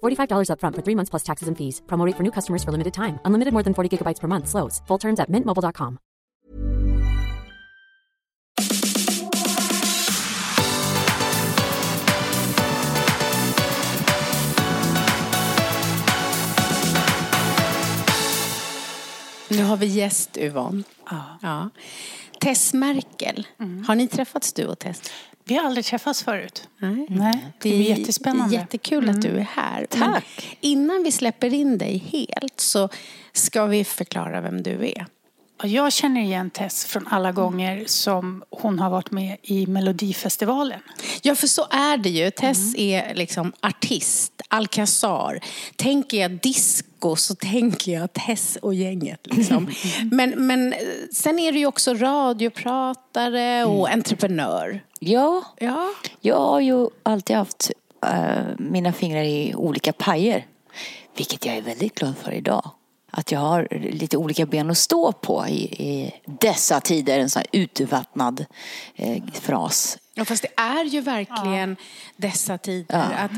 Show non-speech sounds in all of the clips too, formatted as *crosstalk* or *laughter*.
$45 upfront for three months plus taxes and fees. Promo rate for new customers for limited time. Unlimited more than 40 gigabytes per month. Slows. Full terms at mintmobile.com. Nu har vi gäst Yvonne. Ja. Tess Merkel. Mm. Har ni träffats du och Tess? Vi har aldrig träffats förut. Nej. Nej, det är jättespännande. Jättekul att du är här. Men Tack. innan vi släpper in dig helt så ska vi förklara vem du är. Jag känner igen Tess från alla gånger som hon har varit med i Melodifestivalen. Ja, för så är det ju. Tess är liksom artist, Alcazar. Tänker jag disco så tänker jag Tess och gänget. Liksom. *laughs* Men, men eh, sen är du ju också radiopratare och entreprenör. Ja, Ja. jag har ju alltid haft eh, mina fingrar i olika pajer. Vilket jag är väldigt glad för idag. Att jag har lite olika ben att stå på i, i dessa tider. En sån här utvattnad eh, fras. Ja, fast det är ju verkligen dessa tider. Att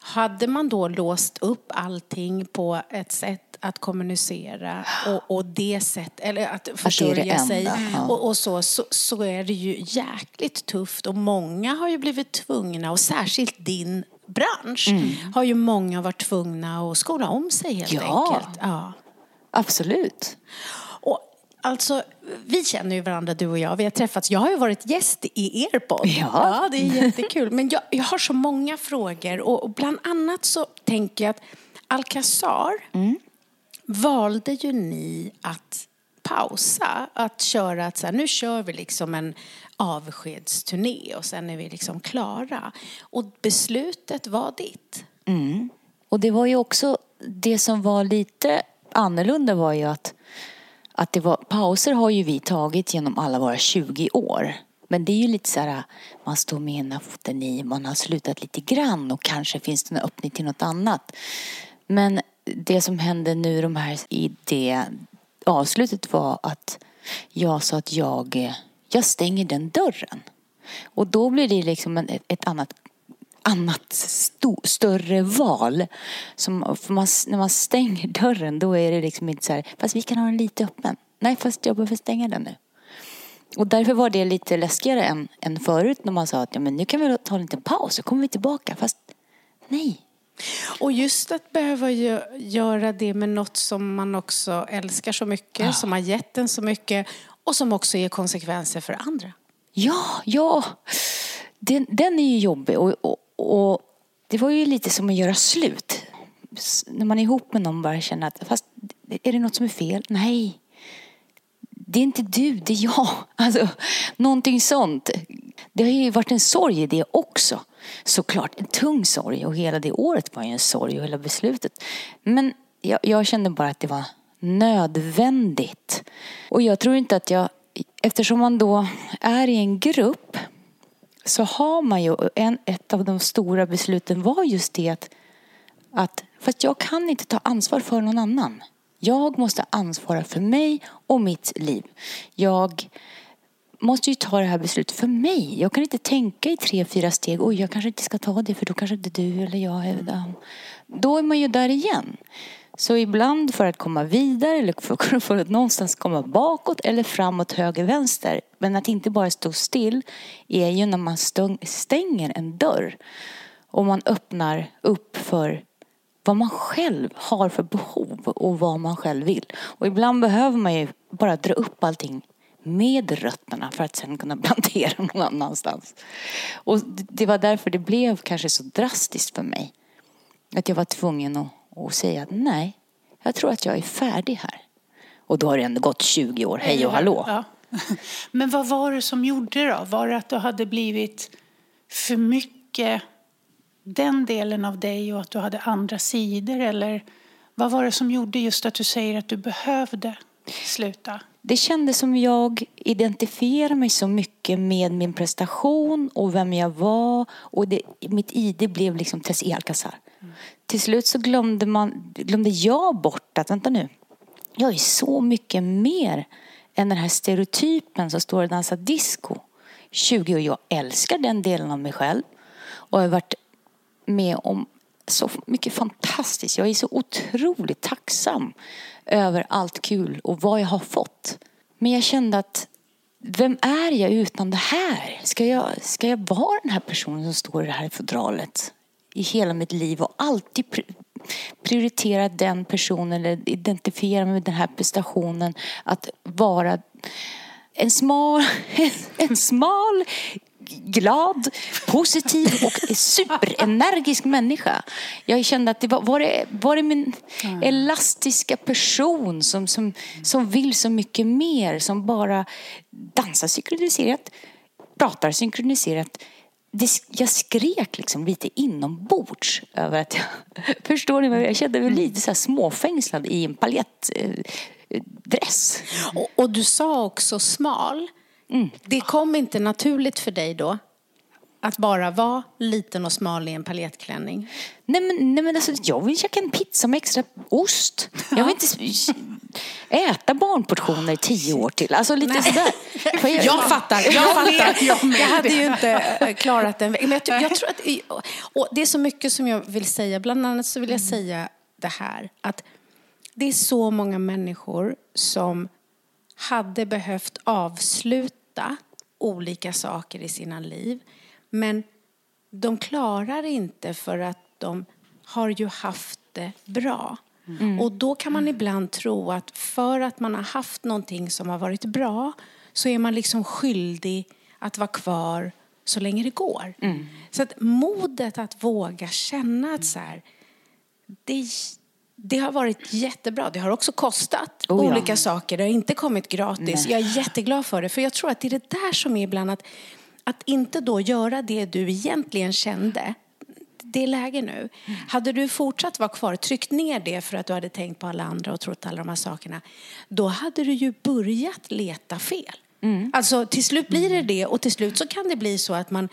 hade man då låst upp allting på ett sätt att kommunicera och, och det sätt, eller att försörja sig ja. och, och så, så, så är det ju jäkligt tufft och många har ju blivit tvungna och särskilt din bransch har ju många varit tvungna att skola om sig helt Ja. enkelt. Ja. Absolut. Och alltså, vi känner ju varandra du och jag. Vi har träffats. Jag har ju varit gäst i er podd. Ja. det är jättekul. Men jag, jag har så många frågor och, och bland annat så tänker jag att Alcazar valde ju ni att pausa, att köra att så här, nu kör vi liksom en avskedsturné och sen är vi liksom klara. Och beslutet var ditt. Och det var ju också det som var lite annorlunda var ju att, att det var, pauser har ju vi tagit genom alla våra 20 år. Men det är ju lite så här, man står med ena foten i, man har slutat lite grann och kanske finns det en öppning till något annat. Men det som hände nu de här, i det avslutet var att jag sa att jag, jag stänger den dörren. Och då blir det liksom en, ett annat annat sto, större val. Som, man, när man stänger dörren då är det liksom inte så här, fast vi kan ha den lite öppen. Nej, fast jag behöver stänga den nu. Och därför var det lite läskigare än, än förut när man sa att ja, men nu kan vi ta en liten paus så kommer vi tillbaka. Fast nej. Och just att behöva gö- göra det med något som man också älskar så mycket, som har gett en så mycket och som också ger konsekvenser för andra. Ja, ja. Den, den är ju jobbig och, och, och det var ju lite som att göra slut. När man är ihop med någon bara känner att fast är det något som är fel? Nej. Det är inte du, det är jag. *laughs* Alltså, någonting sånt. Det har ju varit en sorg i det också. Såklart, en tung sorg och hela det året var ju en sorg och hela beslutet. Men jag, jag kände bara att det var nödvändigt. Och jag tror inte att jag, eftersom man då är i en grupp så har man ju, en, ett av de stora besluten var just det att, att fast jag kan inte ta ansvar för någon annan. Jag måste ansvara för mig och mitt liv. Jag måste ju ta det här beslutet för mig. Jag kan inte tänka i tre, fyra steg. Oj, jag kanske inte ska ta det för då kanske inte du eller jag är där. Då är man ju där igen. Så ibland för att komma vidare eller för, *laughs* för att någonstans komma bakåt eller framåt, höger, vänster. Men att inte bara stå still är ju när man stäng- stänger en dörr. Och man öppnar upp för vad man själv har för behov och vad man själv vill. Och ibland behöver man ju bara dra upp allting med rötterna för att sen kunna *laughs* plantera någon annanstans. Och det var därför det blev kanske så drastiskt för mig. Att jag var tvungen att, att säga att nej, jag tror att jag är färdig här. Och då har det ändå gått 20 år, hej och hallå. Ja. *laughs* Men vad var det som gjorde det då? Var det att du hade blivit för mycket den delen av dig och att du hade andra sidor? Eller vad var det som gjorde just att du säger att du behövde sluta? Det kändes som jag identifierade mig så mycket med min prestation och vem jag var. Och det, mitt ID blev liksom Tessie Alcazar. Mm. Till slut så glömde, man, glömde jag bort att, vänta nu, jag är så mycket mer än den här stereotypen som står och dansar disco. 20 år, jag älskar den delen av mig själv. Och jag har varit med om så mycket fantastiskt. Jag är så otroligt tacksam över allt kul och vad jag har fått. Men jag kände att vem är jag utan det här? Ska jag, ska jag vara den här personen som står i det här fodralet i hela mitt liv och alltid prioritera den personen eller identifiera mig med den här prestationen att vara en smal, *laughs* en smal glad, positiv och superenergisk människa. Jag kände att det var, var, det, var det min elastiska person som, som, som vill så mycket mer, som bara dansar synkroniserat, pratar synkroniserat. Jag skrek liksom lite inombords över att jag, *laughs* förstår ni jag kände mig lite så småfängslad i en paljettdress. Och, och du sa också smal. Mm. Det kom inte naturligt för dig då? Att bara vara liten och smal i en paljettklänning? Nej men, nej men alltså, jag vill käka en pizza med extra ost. Jag vill inte äta barnportioner i tio år till. Alltså lite nej. sådär. *laughs* Jag, jag fattar. Jag, fattar. jag, hade ju inte eh, *laughs* klarat den. Men jag, jag tror att, och det är så mycket som jag vill säga. Bland annat så vill jag mm. säga det här. Att det är så många människor som hade behövt avsluta olika saker i sina liv. Men de klarar inte för att de har ju haft det bra. Mm. Och då kan man ibland tro att för att man har haft någonting som har varit bra så är man liksom skyldig att vara kvar så länge det går. Mm. Så att modet att våga känna att så här, det, det har varit jättebra. Det har också kostat oh ja. olika saker. Det har inte kommit gratis. Nej. Jag är jätteglad för det. För jag tror att det är det där som är ibland att, att inte då göra det du egentligen kände. Det är läge nu. Mm. Hade du fortsatt vara kvar, tryckt ner det för att du hade tänkt på alla andra och trott alla de här sakerna, då hade du ju börjat leta fel. Mm. Alltså till slut blir det det och till slut så kan det bli så att man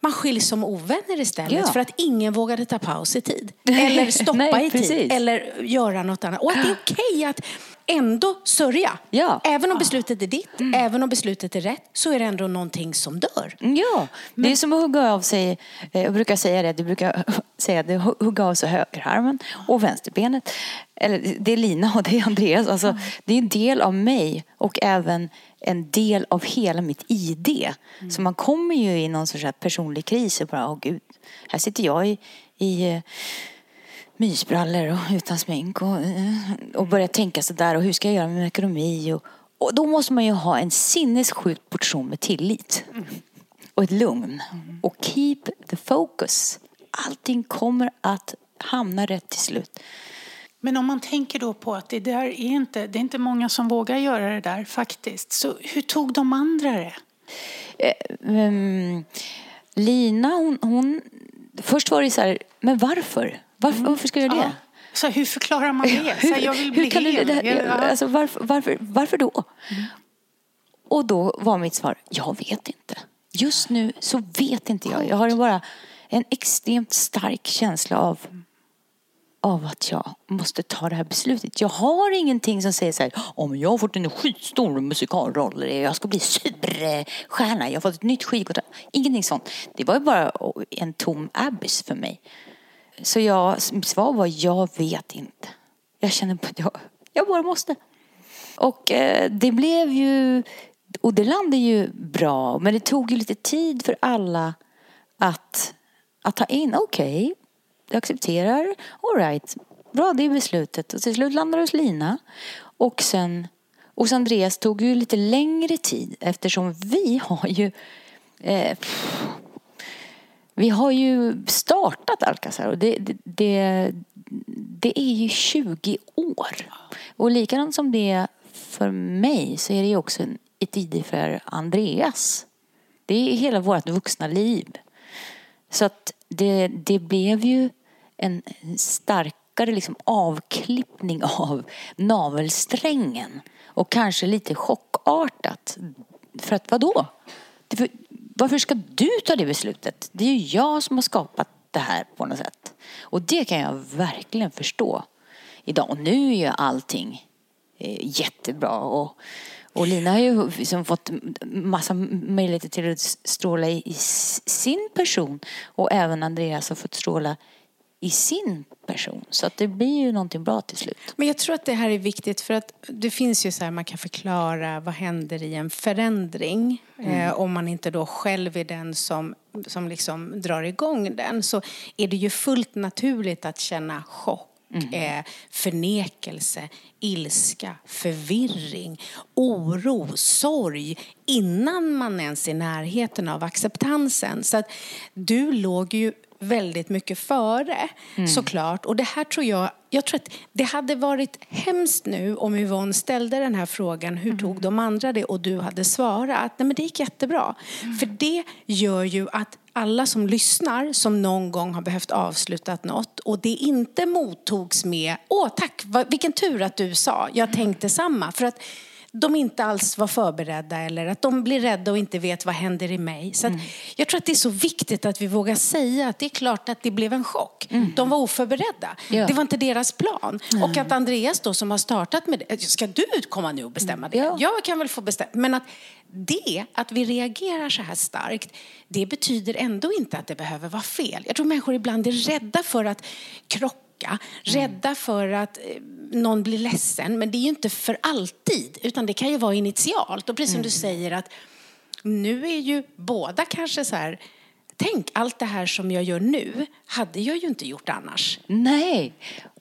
man skiljs som ovänner istället ja. för att ingen vågade ta paus i tid. *laughs* Eller stoppa Nej, i tid. Eller göra något annat. Och att det är okej okay att ändå sörja. Ja. Även om beslutet är ditt, mm. även om beslutet är rätt, så är det ändå någonting som dör. Ja, det är som att hugga av sig, eh, jag brukar säga det, du brukar *laughs* säga det, hugga av sig högerarmen och vänsterbenet. Eller det är Lina och det är Andreas. Alltså, mm. Det är en del av mig och även en del av hela mitt ID. Mm. Så man kommer ju i någon sorts personlig kris och bara, åh gud, här sitter jag i, i eh, mysbrallor och utan smink och, eh, och börjar tänka sådär och hur ska jag göra med min ekonomi? Och, och då måste man ju ha en sinnessjuk portion med tillit. Mm. Och ett lugn. Mm. Och keep the focus. Allting kommer att hamna rätt till slut. Men om man tänker då på att det där är inte, det är inte många som vågar göra det där faktiskt. Så hur tog de andra det? um, Lina, hon, hon, Först var det så här, men varför? Varför, mm. varför ska jag göra det? Så hur förklarar man det? Så här, jag vill bli hur kan hel. Det, det, alltså, varför, varför, varför då? Mm. Och då var mitt svar, jag vet inte. Just nu så vet inte jag. Jag har bara en extremt stark känsla av av att jag måste ta det här beslutet. Jag har ingenting som säger så här, om jag har fått en skitstor musikalroll, jag ska bli superstjärna, jag har fått ett nytt skivkontrakt. Ingenting sånt. Det var ju bara en tom abyss för mig. Så jag, mitt svar var, jag vet inte. Jag känner att jag, jag bara måste. Och eh, det blev ju, och det landade ju bra, men det tog ju lite tid för alla att, att ta in, okej, okay, accepterar, all right, bra det är beslutet. Och till slut landade det hos Lina. Och sen, hos Andreas tog ju lite längre tid eftersom vi har ju eh, vi har ju startat Alcazar och det, det, det, det är ju 20 år. Och likadant som det är för mig så är det ju också ett id för Andreas. Det är hela vårt vuxna liv. Så att det, det blev ju en starkare liksom avklippning av navelsträngen. Och kanske lite chockartat. För att vadå? Varför ska du ta det beslutet? Det är ju jag som har skapat det här på något sätt. Och det kan jag verkligen förstå idag. Och nu är ju allting eh, jättebra. Och, och Lina har ju liksom fått massa möjligheter till att stråla i, i sin person. Och även Andreas har fått stråla i sin person. Så att det blir ju någonting bra till slut. Men jag tror att det här är viktigt för att det finns ju så här man kan förklara vad händer i en förändring. Mm. Eh, om man inte då själv är den som, som liksom drar igång den så är det ju fullt naturligt att känna chock Mm. Eh, förnekelse, ilska, förvirring, oro, sorg innan man ens är i närheten av acceptansen. Så att du låg ju väldigt mycket före mm. såklart. Och det här tror jag, jag tror att det hade varit hemskt nu om Yvonne ställde den här frågan, hur mm. tog de andra det? Och du hade svarat, nej men det gick jättebra. Mm. För det gör ju att alla som lyssnar som någon gång har behövt avsluta något och det inte mottogs med, åh tack, vilken tur att du sa, jag tänkte samma. För att de inte alls var förberedda eller att de blir rädda och inte vet vad händer i mig. Så mm. Jag tror att det är så viktigt att vi vågar säga att det är klart att det blev en chock. Mm. De var oförberedda. Ja. Det var inte deras plan. Mm. Och att Andreas då som har startat med det, ska du komma nu och bestämma det? Ja. Jag kan väl få bestämma. Men att det, att vi reagerar så här starkt, det betyder ändå inte att det behöver vara fel. Jag tror människor ibland är rädda för att krocka krocka, rädda för att eh, någon blir ledsen. Men det är ju inte för alltid, utan det kan ju vara initialt. Och precis som du mm. säger att nu är ju båda kanske så här Tänk, allt det här som jag gör nu hade jag ju inte gjort annars. Nej,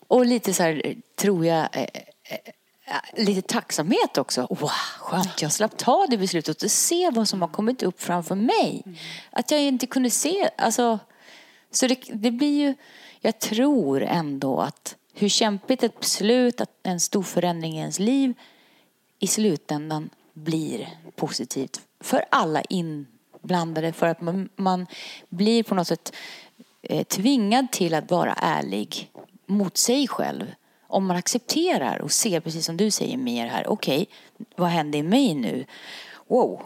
och lite så här tror jag eh, eh, lite tacksamhet också. Wow, skönt, jag slapp ta det beslutet och se vad som har kommit upp framför mig. Mm. Att jag inte kunde se, alltså, så det, det blir ju jag tror ändå att hur kämpigt ett beslut, en stor förändring i ens liv i slutändan blir positivt för alla inblandade. För att man, man blir på något sätt eh, tvingad till att vara ärlig mot sig själv. Om man accepterar och ser, precis som du säger mer här, okej, okay, vad händer i mig nu? Wow,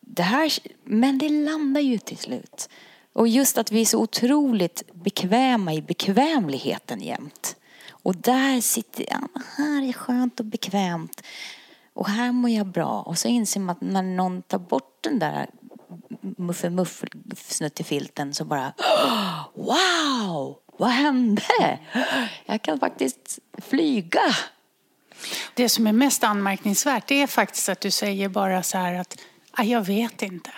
det här, men det landar ju till slut. Och just att vi är så otroligt bekväma i bekvämligheten jämt. Och där sitter jag, här är skönt och bekvämt. Och här mår jag bra. Och så inser man att när någon tar bort den där muffe filten så bara Wow! Vad hände? Jag kan faktiskt flyga. Det som är mest anmärkningsvärt är faktiskt att du säger bara så här att jag vet inte.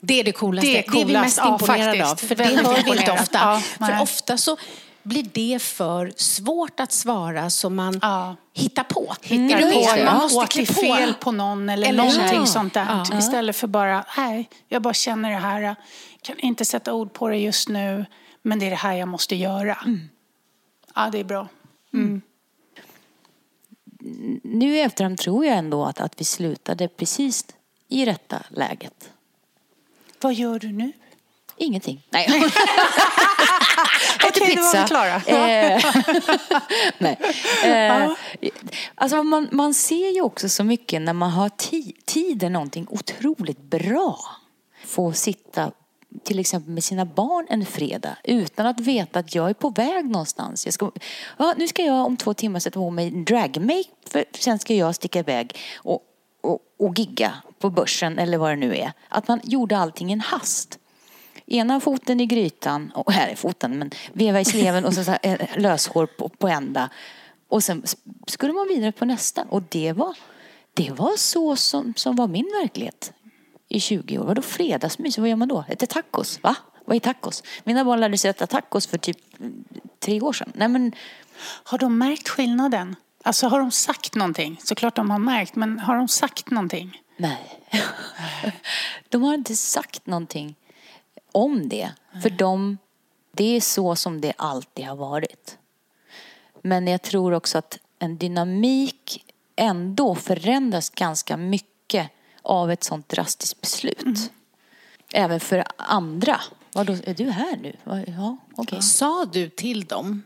Det är det coolaste. Det är, coolast. det är vi mest imponerade ja, av. För det hör vi inte ofta. Ja, för ofta så blir det för svårt att svara så man ja. hittar på. Hittar mm. på, man måste klä på. fel på någon eller, eller någonting ja. sånt där. Ja. Istället för bara, nej, jag bara känner det här. Jag kan inte sätta ord på det just nu, men det är det här jag måste göra. Mm. Ja, det är bra. Mm. mm. Nu i efterhand tror jag ändå att, att vi slutade precis i rätta läget. Vad gör du nu? Ingenting. Nej. *laughs* *laughs* Äter Okej, pizza. då var vi klara. Eh, *laughs* nej. Eh, alltså man, man ser ju också så mycket när man har ti tid är någonting otroligt bra. Få sitta till exempel med sina barn en fredag utan att veta att jag är på väg någonstans. Jag ska, ja, nu ska jag om två timmar sätta på mig dragmake för sen ska jag sticka iväg och, och, och gigga på börsen eller vad det nu är. Att man gjorde allting i en hast. Ena foten i grytan, och här är foten, men veva i sleven och så, så här, eh, löshår på, på ända. Och sen skulle man vidare på nästa. Och det var, det var så som, som var min verklighet i 20 år. Vadå fredagsmys? Vad gör man då? Äter tacos? Va? Vad är tacos? Mina barn lärde sig äta tacos för typ mm, tre år sedan. Nej men, Har de märkt skillnaden? Alltså har de sagt någonting? Såklart de har märkt, men har de sagt någonting? Nej. *laughs* De har inte sagt någonting om det. För de, det är så som det alltid har varit. Men jag tror också att en dynamik ändå förändras ganska mycket av ett sånt drastiskt beslut. Även för andra. Vadå, är du här nu? Ja, okej. Sa du till dem,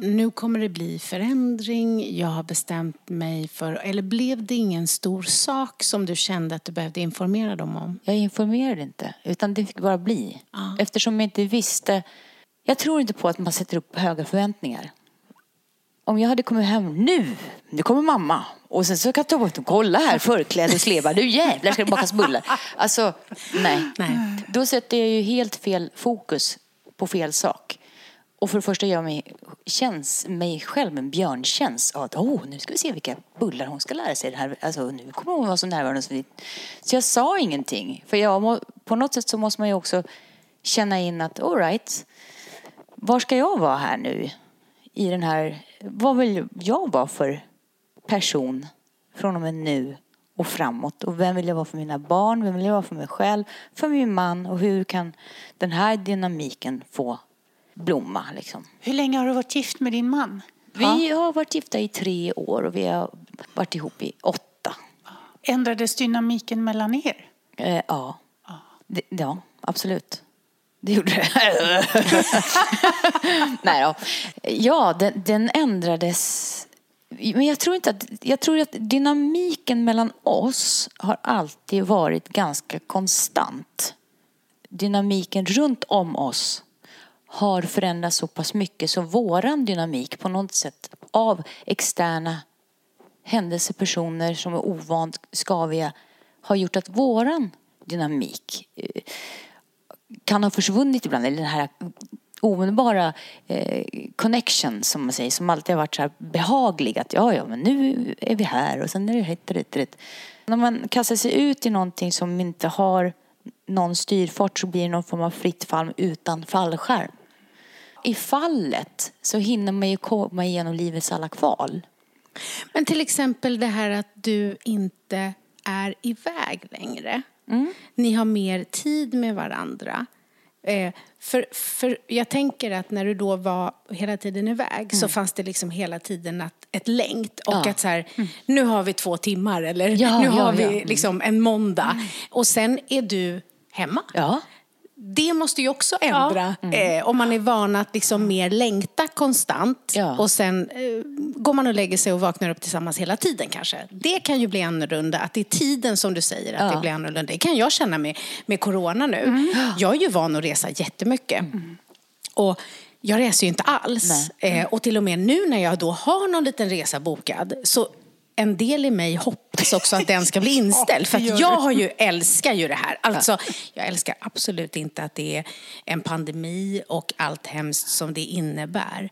nu kommer det bli förändring, jag har bestämt mig för... Eller blev det ingen stor sak som du kände att du behövde informera dem om? Jag informerade inte, utan det fick bara bli. Eftersom jag inte visste. Jag tror inte på att man sätter upp höga förväntningar. Om jag hade kommit hem nu, nu kommer mamma. Och sen så kan jag ta bort och kolla här, förklädeslevar, nu jävlar ska det bakas bullar. Alltså, nej. Nej. Då sätter jag ju helt fel fokus på fel sak. Och för det första gör mig, känns mig själv en björntjänst av att oh, nu ska vi se vilka bullar hon ska lära sig. Det här. Alltså, nu kommer hon vara så närvarande. Så, så jag sa ingenting. För jag må, på något sätt så måste man ju också känna in att all right, var ska jag vara här nu? I den här, vad vill jag vara för person från och med nu och framåt? Och vem vill jag vara för mina barn? Vem vill jag vara för mig själv? För min man? Och hur kan den här dynamiken få blomma liksom? Hur länge har du varit gift med din man? Vi har varit gifta i tre år och vi har varit ihop i åtta. Ändrades dynamiken mellan er? Eh, ja. Det, ja, absolut. Det gjorde det. *laughs* Nej då. Ja, den, den ändrades. Men jag tror inte att... Jag tror att dynamiken mellan oss har alltid varit ganska konstant. Dynamiken runt om oss har förändrats så pass mycket så våran dynamik på något sätt av externa händelser, personer som är ovant skaviga har gjort att våran dynamik eh, kan ha försvunnit ibland. Eller den här omedelbara eh, connection som man säger, som alltid har varit så här behaglig. Att ja, ja, men nu är vi här och sen är det rätt, rätt, rätt. När man kastar sig ut i någonting som inte har någon styrfart så blir det någon form av fritt fall utan fallskärm. I fallet så hinner man ju komma igenom livets alla kval. Men till exempel det här att du inte är iväg längre. Ni har mer tid med varandra. Eh, för, för jag tänker att när du då var hela tiden iväg så fanns det liksom hela tiden att, ett längt och Ja. att så här, nu har vi två timmar eller Ja, nu ja, har vi. Mm. liksom en måndag. Och sen är du hemma. Ja. Det måste ju också ändra. Eh, om man är van att liksom mer längta konstant Ja. och sen eh, går man och lägger sig och vaknar upp tillsammans hela tiden kanske. Det kan ju bli annorlunda. Att det är tiden som du säger att Ja. det blir annorlunda. Det kan jag känna med, med corona nu. Mm. Jag är ju van att resa jättemycket. Och jag reser ju inte alls. Eh, och till och med nu när jag då har någon liten resa bokad så en del i mig hoppas också att den ska bli *laughs* inställd. För att jag har ju, älskar ju det här. Alltså, jag älskar absolut inte att det är en pandemi och allt hemskt som det innebär.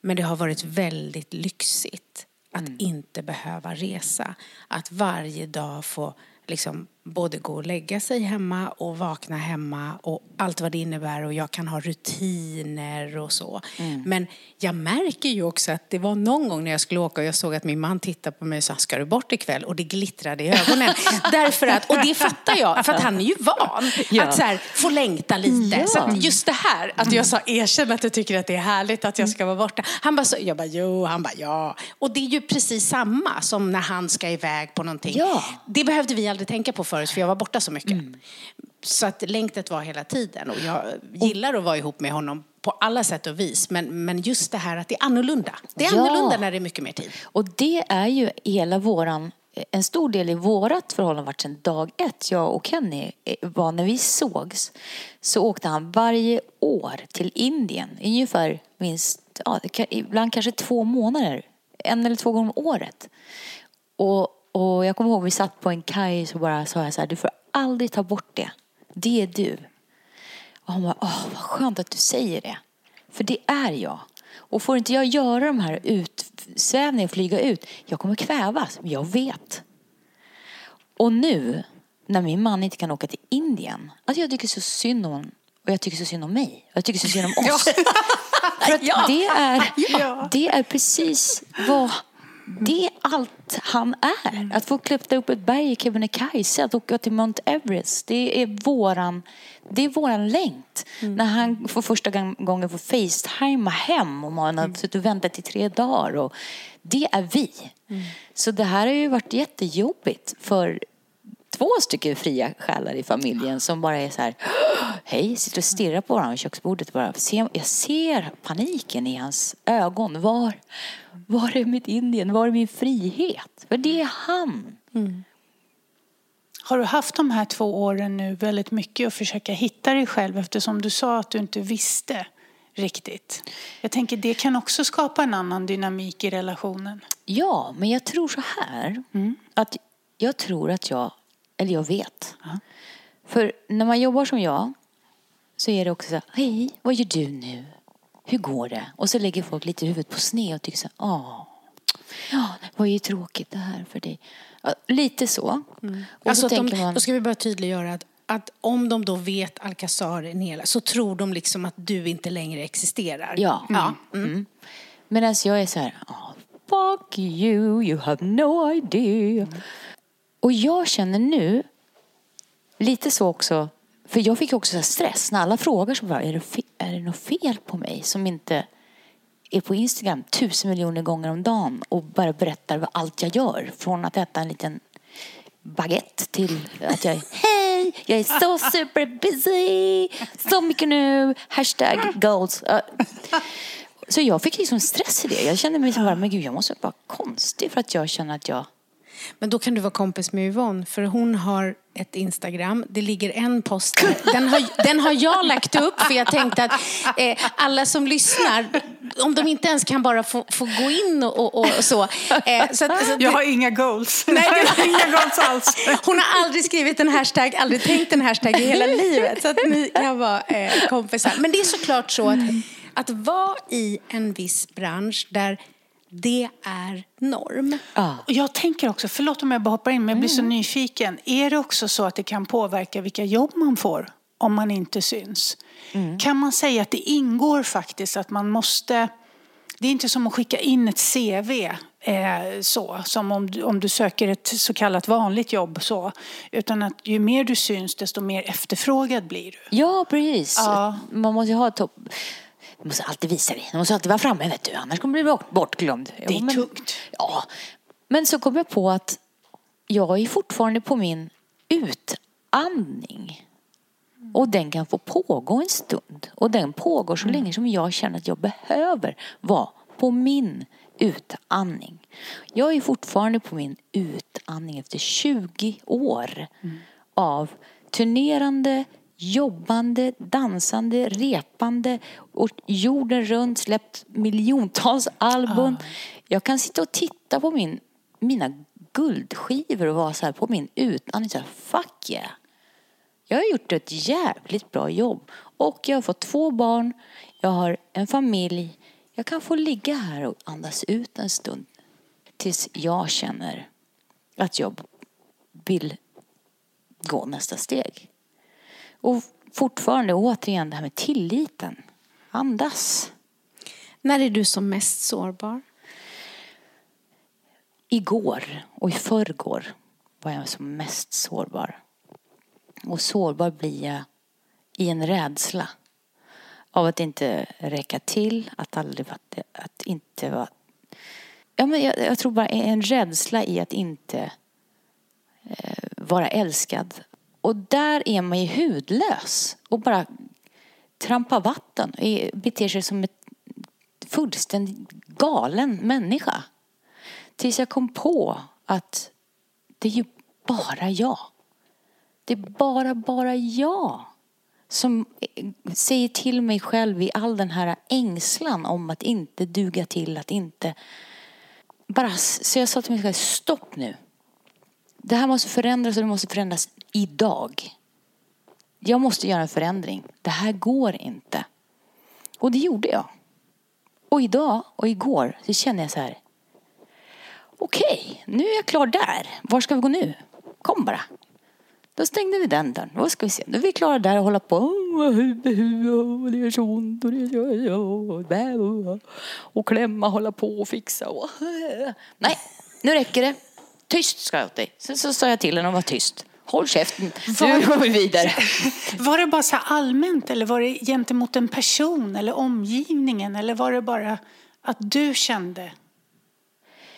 Men det har varit väldigt lyxigt att inte behöva resa. Att varje dag få liksom både gå och lägga sig hemma och vakna hemma och allt vad det innebär och jag kan ha rutiner och så. Men jag märker ju också att det var någon gång när jag skulle åka och jag såg att min man tittade på mig och sa ska du bort ikväll? Och det glittrade i ögonen. *laughs* Därför att, och det fattar jag, för att han är ju van Ja. att så här, få längta lite. Ja. Så just det här, att jag sa erkänn att du tycker att det är härligt att jag ska vara borta. Han bara, så, jag bara jo, han bara ja. Och det är ju precis samma som när han ska iväg på någonting. Ja. Det behövde vi aldrig tänka på förut för jag var borta så mycket. Så att längtet var hela tiden och jag gillar att vara ihop med honom på alla sätt och vis. Men, men just det här att det är annorlunda. Det är Ja. annorlunda när det är mycket mer tid. Och det är ju hela våran, en stor del i vårat förhållande varit sedan dag ett. Jag och Kenny var när vi sågs så åkte han varje år till Indien. Ungefär minst, ja, ibland kanske två månader. En eller två gånger om året. Och, och jag kommer ihåg vi satt på en kaj så bara sa jag så här, du får aldrig ta bort det. Det är du. Och han bara, åh vad skönt att du säger det. För det är jag. Och får inte jag göra de här utsvävningarna och flyga ut, jag kommer kvävas. Jag vet. Och nu, när min man inte kan åka till Indien, alltså jag tycker så synd om honom. och jag tycker så synd om mig. Jag tycker så synd om oss. *laughs* För att det, är, det är precis vad det är allt han är. Att få klättra upp ett berg i Kebnekaise, att åka till Mount Everest. Det är våran, det är våran längt. När han för första gång- gången får facetima hem och man har suttit och väntat i tre dagar. Och det är vi. Så det här har ju varit jättejobbigt för två stycken fria själar i familjen som bara är så här Hej, sitter och stirrar på varandra vid köksbordet. Bara, jag ser paniken i hans ögon. Var, var är mitt Indien? Var är min frihet? För det är han. Har du haft de här två åren nu väldigt mycket att försöka hitta dig själv eftersom du sa att du inte visste riktigt? Jag tänker det kan också skapa en annan dynamik i relationen. Ja, men jag tror så här. Att jag tror att jag, eller jag vet. För när man jobbar som jag så är det också så här, hej, vad gör du nu? Hur går det? Och så lägger folk lite huvudet på sned och tycker så här, åh, ja, vad är tråkigt det här för dig. Ja, lite så. Och Alltså så att de, tänker man, Då ska vi bara tydliggöra att, att om de då vet Alcazar nedlagd så tror de liksom att du inte längre existerar. Ja. ja. Mm. Medan jag är så här, oh, fuck you, you have no idea. Och jag känner nu lite så också, för jag fick också så stress när alla frågar så bara, är det, fe- är det något fel på mig som inte är på Instagram tusen miljoner gånger om dagen och bara berättar vad allt jag gör. Från att äta en liten baguette till att jag är *laughs* hej, jag är så super busy, så mycket nu, hashtag goals. Så jag fick liksom stress i det. Jag kände mig så bara, men gud jag måste vara konstig för att jag känner att jag men då kan du vara kompis med Yvonne för hon har ett Instagram. Det ligger en post där. Den har, den har jag lagt upp för jag tänkte att eh, alla som lyssnar, om de inte ens kan bara få, få gå in och, och, och så. Eh, så, att, så Jag har inga goals. Nej, jag har inga goals alls. Hon har aldrig skrivit en hashtag, aldrig tänkt en hashtag i hela livet. Så att ni kan vara eh, kompisar. Men det är såklart så att, att vara i en viss bransch där det är norm. Och jag tänker också, förlåt om jag bara hoppar in, men jag blir så nyfiken. Är det också så att det kan påverka vilka jobb man får om man inte syns? Kan man säga att det ingår faktiskt att man måste... Det är inte som att skicka in ett CV eh, så, som om, du- om du söker ett så kallat vanligt jobb så. Utan att ju mer du syns, desto mer efterfrågad blir du. Ja, precis. Ja. Man måste ju ha topp... Du måste alltid visa dig. Du måste alltid vara framme, vet du. Annars kommer du bli bort, bortglömd. Det är men, tungt. Ja. Men så kom jag på att jag är fortfarande på min utandning. Och den kan få pågå en stund. Och den pågår så länge som jag känner att jag behöver vara på min utandning. Jag är fortfarande på min utandning efter 20 år av turnerande, jobbande, dansande, repande och jorden runt släppt miljontals album. Jag kan sitta och titta på min, mina guldskivor och vara så här på min utandning. Så här, fuck yeah. Jag har gjort ett jävligt bra jobb. Och jag har fått två barn. Jag har en familj. Jag kan få ligga här och andas ut en stund. Tills jag känner att jag vill gå nästa steg. Och fortfarande, återigen, det här med tilliten. Andas. När är du som mest sårbar? Igår och i förrgår var jag som mest sårbar. Och sårbar blir jag i en rädsla av att inte räcka till, att aldrig att, att inte vara... Ja, men jag, jag tror bara en rädsla i att inte eh, vara älskad. Och där är man ju hudlös och bara trampar vatten och beter sig som en fullständigt galen människa. Tills jag kom på att det är ju bara jag. Det är bara, bara jag som säger till mig själv i all den här ängslan om att inte duga till, att inte... Bara, så jag sa till mig själv, stopp nu. Det här måste förändras och det måste förändras idag. Jag måste göra en förändring. Det här går inte. Och det gjorde jag. Och idag och igår så känner jag så här. Okej, nu är jag klar där. Var ska vi gå nu? Kom bara. Då stängde vi den dörren. Vad ska vi se. Nu är vi klara där och hålla på. och det gör så ont och det gör så... Och klämma, hålla på och fixa. *laughs* Nej, nu räcker det. Tyst ska jag åt dig. Sen så sa jag till henne att vara tyst. Håll käften, *laughs* nu går vi vidare. *laughs* Var det bara så allmänt eller var det gentemot en person eller omgivningen eller var det bara att du kände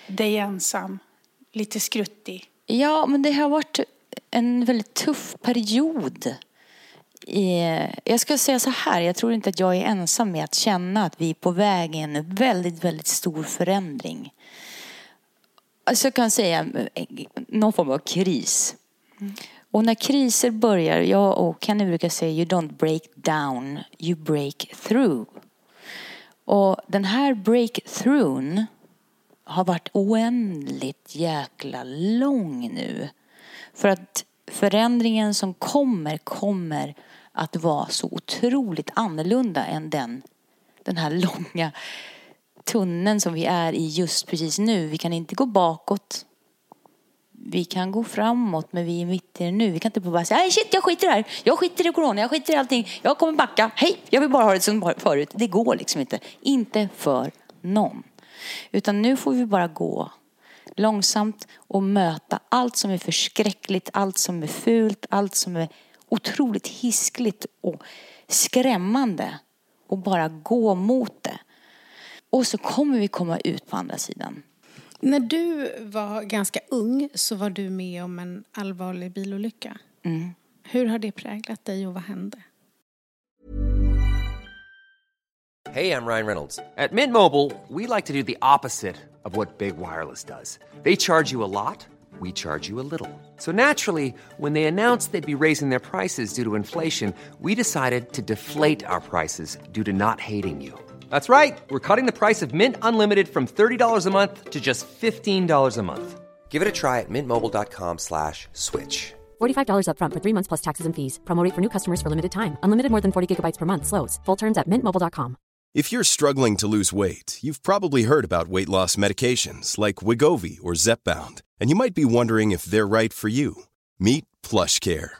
dig ensam, lite skruttig? Ja, men det har varit en väldigt tuff period. Jag ska säga så här, jag tror inte att jag är ensam med att känna att vi är på väg i en väldigt, väldigt stor förändring. Alltså jag kan säga eh, någon form av kris. Mm. Och när kriser börjar, jag och Kenny brukar säga you don't break down, you break through. Och den här breakthroughen har varit oändligt jäkla lång nu. För att förändringen som kommer, kommer att vara så otroligt annorlunda än den, den här långa tunneln som vi är i just precis nu. Vi kan inte gå bakåt. Vi kan gå framåt, men vi är mitt i det nu. Vi kan inte bara säga, nej shit, jag skiter i det här. Jag skiter i corona, jag skiter i allting. Jag kommer backa. Hej, jag vill bara ha det som förut. Det går liksom inte. Inte för någon. Utan nu får vi bara gå långsamt och möta allt som är förskräckligt, allt som är fult, allt som är otroligt hiskligt och skrämmande och bara gå mot det. Och så kommer vi komma ut på andra sidan. När du var ganska ung så var du med om en allvarlig bilolycka. Mm. Hur har det präglat dig och vad hände? Hej, jag Ryan Reynolds. På Mint Mobile, we like to do the opposite of what Big Wireless does. They charge you a lot, we charge you a little. So naturally, when they announced they'd be raising their prices due to inflation, we decided to deflate our prices due to not hating you. That's right. We're cutting the price of Mint Unlimited from $30 a month to just $15 a month. Give it a try at mintmobile.com slash switch. $45 up front for three months plus taxes and fees. Promo for new customers for limited time. Unlimited more than 40 gigabytes per month. Slows. Full terms at mintmobile.com. If you're struggling to lose weight, you've probably heard about weight loss medications like Wigovi or Zepbound, and you might be wondering if they're right for you. Meet Plush Care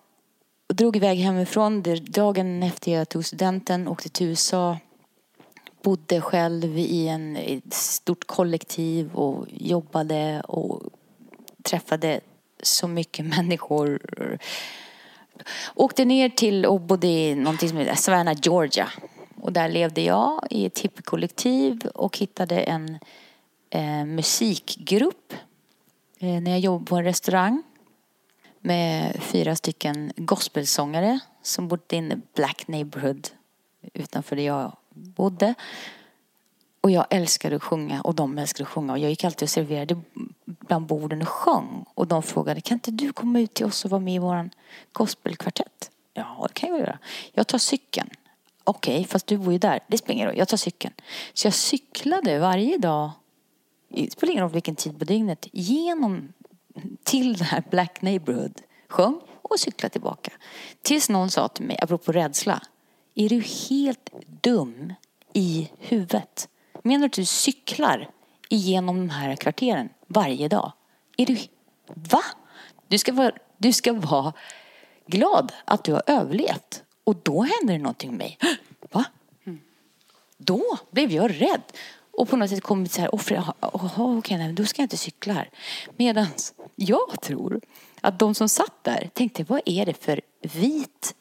och drog iväg hemifrån dagen efter jag tog studenten, åkte till USA. Bodde själv i en, ett stort kollektiv och jobbade och träffade så mycket *laughs* människor. Åkte ner till och bodde i någonting som heter Savannah, Georgia. Och där levde jag i ett hippiekollektiv och hittade en eh, musikgrupp eh, när jag jobbade på en restaurang med fyra stycken gospelsångare som bodde i en black neighborhood utanför där jag bodde. Och jag älskade att sjunga och de älskade att sjunga. Och jag gick alltid och serverade bland borden och sjöng. Och de frågade, kan inte du komma ut till oss och vara med i vår gospelkvartett? Ja, det kan jag göra. Jag tar cykeln. Okej, okay, fast du bor ju där. Det spelar ingen roll, jag tar cykeln. Så jag cyklade varje dag, det spelar ingen roll vilken tid på dygnet, genom till den här Black Neighborhood, sjöng och cyklade tillbaka. Tills någon sa till mig, apropå rädsla, är du helt dum i huvudet? Menar du att du cyklar igenom de här kvarteren varje dag? Är du... Va? Du ska vara, du ska vara glad att du har överlevt. Och då händer det någonting med mig. *gasps* Va? Då blev jag rädd. Och på något sätt kommit så här, offer, okej, okay, då ska jag inte cykla här. Medan jag tror att de som satt där tänkte, vad är det för vit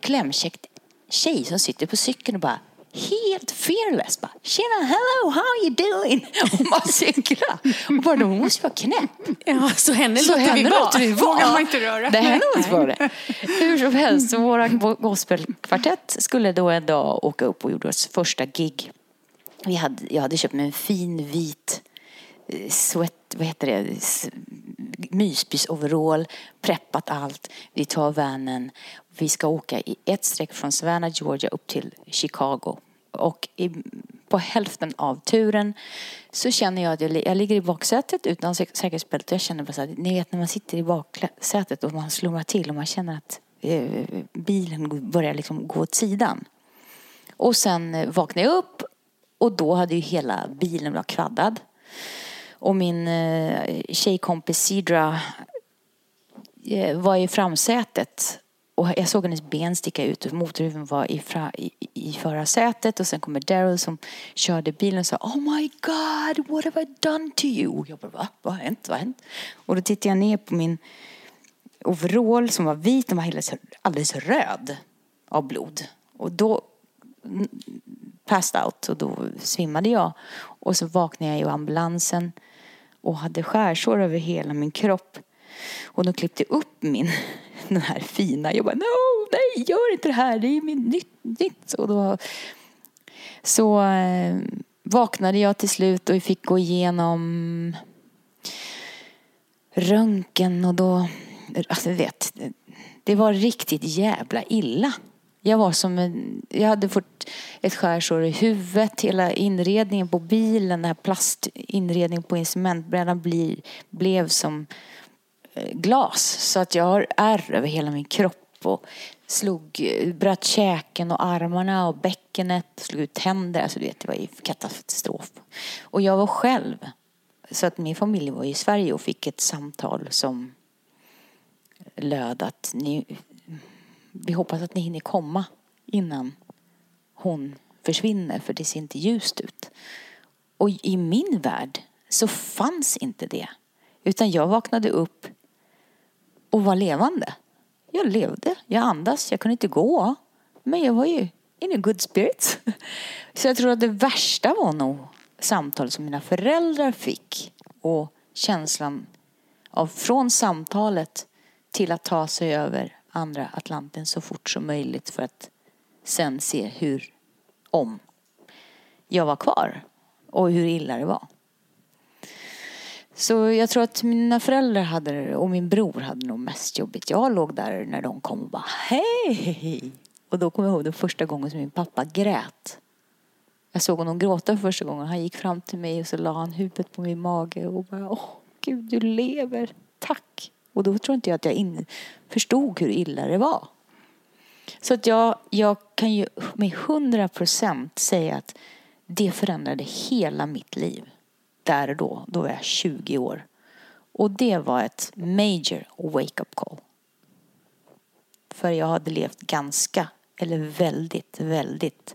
klämkäckt tjej som sitter på cykeln och bara helt fearless. Bara, Tjena, hello, how are you doing? Och bara cykla. Och bara, hon måste vara knäpp. Ja, så henne så låter henne vi vara. vi vågar man inte röra. Det henne måste vara det. Hur som helst, så våra gospelkvartett skulle då en dag åka upp och gjorde oss första gig vi hade, jag hade köpt mig en fin vit eh, sweat, vad heter det, myspysoverall, preppat allt. Vi tar vanen. Vi ska åka i ett streck från Savannah, Georgia upp till Chicago. Och i, på hälften av turen så känner jag att jag, jag ligger i baksätet utan sä- säkerhetsbälte. Jag känner bara så här, ni vet när man sitter i baksätet och man slumrar till och man känner att eh, bilen börjar liksom gå åt sidan. Och sen eh, vaknar jag upp och då hade ju hela bilen blivit kvaddad. Och min eh, tjejkompis Sidra eh, var i framsätet och jag såg hennes ben sticka ut och motorhuven var i, fra, i, i förarsätet och sen kommer Daryl som körde bilen och sa Oh my God, what have I done to you? Och jag bara, va? Vad har hänt? Vad har hänt? Och då tittade jag ner på min overall som var vit och var alldeles, alldeles röd av blod. Och då passed out och då svimmade jag. Och så vaknade jag i ambulansen och hade skärsår över hela min kropp. Och de klippte upp min, *laughs* den här fina, jag bara no, nej, gör inte det här, det är min nytt, nytt. Och då, så eh, vaknade jag till slut och fick gå igenom röntgen och då, alltså vet, det var riktigt jävla illa. Jag var som en, jag hade fått ett skärsår i huvudet, hela inredningen på bilen, den här plastinredningen på instrumentbrädan bli, blev som eh, glas. Så att jag har ärr över hela min kropp och slog, eh, bröt käken och armarna och bäckenet, slog ut tänder. Alltså du vet, det var ju katastrof. Och jag var själv. Så att min familj var i Sverige och fick ett samtal som löd att ni, vi hoppas att ni hinner komma innan hon försvinner för det ser inte ljust ut. Och i min värld så fanns inte det. Utan jag vaknade upp och var levande. Jag levde, jag andas, jag kunde inte gå. Men jag var ju in a good spirit. *laughs* Så jag tror att det värsta var nog samtalet som mina föräldrar fick. Och känslan av från samtalet till att ta sig över andra Atlanten så fort som möjligt för att sen se hur, om jag var kvar och hur illa det var. Så jag tror att mina föräldrar hade det och min bror hade nog mest jobbigt. Jag låg där när de kom och bara hej! Och då kommer jag ihåg den första gången som min pappa grät. Jag såg honom gråta för första gången. Han gick fram till mig och så la han huvudet på min mage och bara åh gud du lever, tack. Och då tror inte jag att jag in, förstod hur illa det var. Så att jag, jag kan ju med hundra procent säga att det förändrade hela mitt liv. Där och då, då var jag 20 år. Och det var ett major wake-up call. För jag hade levt ganska, eller väldigt, väldigt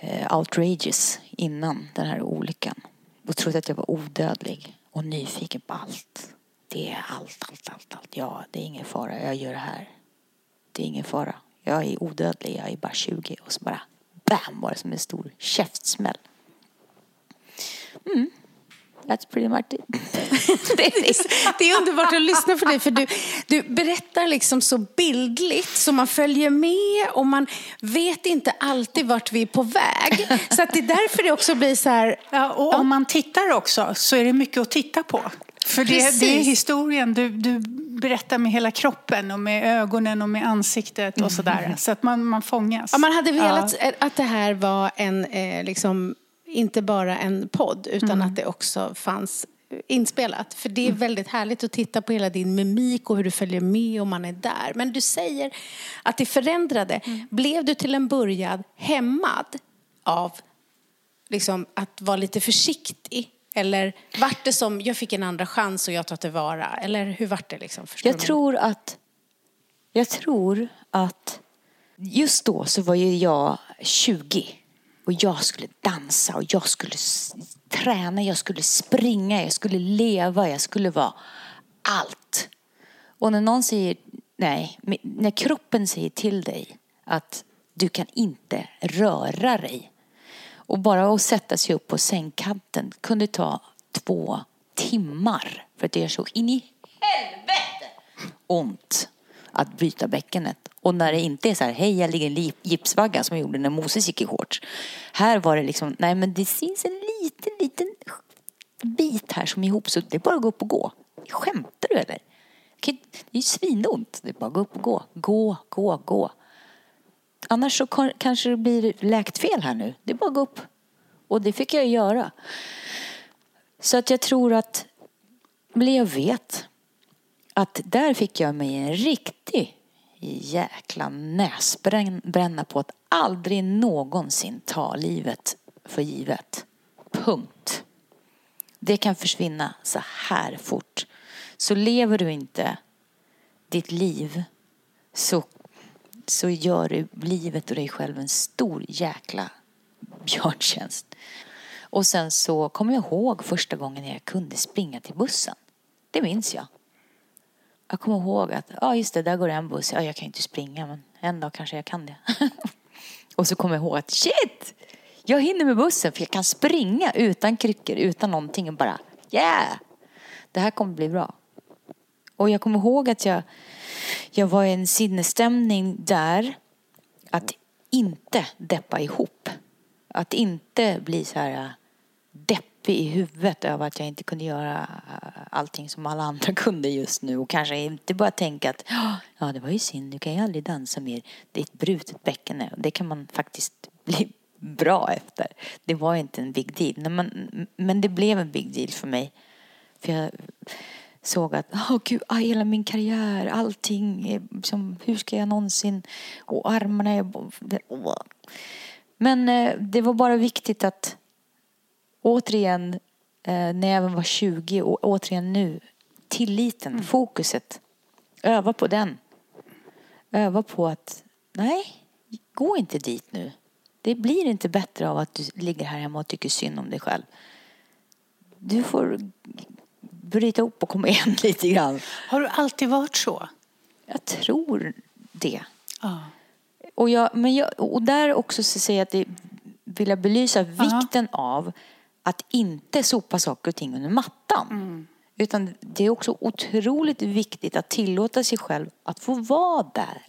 eh, outrageous innan den här olyckan. Och trodde att jag var odödlig och nyfiken på allt. Det är allt, allt, allt, allt. Ja, det är ingen fara. Jag gör det här. Det är ingen fara. Jag är odödlig. Jag är bara 20. Och så bara bam var det som en stor käftsmäll. Mm. That's pretty much it. *laughs* Det är, det är underbart att lyssna på dig för du, du berättar liksom så bildligt så man följer med och man vet inte alltid vart vi är på väg. Så att det är därför det också blir så här. Ja, och om man tittar också så är det mycket att titta på. För det, det är historien, du, du berättar med hela kroppen och med ögonen och med ansiktet och sådär. Så att man, man fångas. Ja, man hade velat Ja. att det här var en, eh, liksom, inte bara en podd utan att det också fanns inspelat. För det är väldigt härligt att titta på hela din mimik och hur du följer med och man är där. Men du säger att det förändrade. Blev du till en början hämmad av liksom, att vara lite försiktig? Eller vart det som, jag fick en andra chans och jag tar tillvara? Eller hur vart det liksom? Förstår Jag du? tror att Jag tror att just då så var ju jag 20 och jag skulle dansa och jag skulle träna, jag skulle springa, jag skulle leva, jag skulle vara allt. Och när någon säger nej, när kroppen säger till dig att du kan inte röra dig och bara att sätta sig upp på sängkanten kunde ta två timmar för det gör så in i helvete ont att bryta bäckenet. Och när det inte är så här, hej jag ligger i en gipsvagga som jag gjorde när Moses gick i shorts. Här var det liksom, nej men det finns en liten, liten bit här som är ihop så det är bara att gå upp och gå. Skämtar du eller? Det är ju svinont. Det är bara att gå upp och gå. Gå, gå, gå. Annars så kanske det blir läkt fel här nu. Det är bara att gå upp. Och det fick jag göra. Så att jag tror att, eller jag vet, att där fick jag mig en riktig jäkla näsbränna på att aldrig någonsin ta livet för givet. Punkt. Det kan försvinna så här fort. Så lever du inte ditt liv så, så gör du livet och dig själv en stor jäkla björntjänst. Och sen så kommer jag ihåg första gången jag kunde springa till bussen. Det minns jag. Jag kommer ihåg att, ja just det, där går en buss. Ja, jag kan ju inte springa men en dag kanske jag kan det. *laughs* och så kommer jag ihåg att shit! Jag hinner med bussen för jag kan springa utan kryckor, utan någonting och bara yeah! Det här kommer bli bra. Och jag kommer ihåg att jag, jag var i en sinnesstämning där att inte deppa ihop. Att inte bli så här äh, deppig i huvudet över att jag inte kunde göra äh, allting som alla andra *laughs* kunde just nu. Och kanske inte bara tänka att ja, det var ju synd, nu kan jag aldrig dansa mer. Det är ett brutet bäcken. Det kan man faktiskt *laughs* bli bra efter. Det var inte en big deal. Men, men det blev en big deal för mig. För jag såg att, åh gud, ah, hela min karriär, allting, är liksom, hur ska jag någonsin, och armarna är... åh. Men eh, det var bara viktigt att återigen, eh, när jag var 20 och återigen nu, tilliten, fokuset, öva på den. Öva på att, nej, gå inte dit nu. Det blir inte bättre av att du ligger här hemma och tycker synd om dig själv. Du får bryta upp och komma *laughs* igen lite grann. Har du alltid varit så? Jag tror det. Ja. Och, jag, men jag, och där också så säger jag att det vill jag belysa vikten av att inte sopa saker och ting under mattan. Utan det är också otroligt viktigt att tillåta sig själv att få vara där.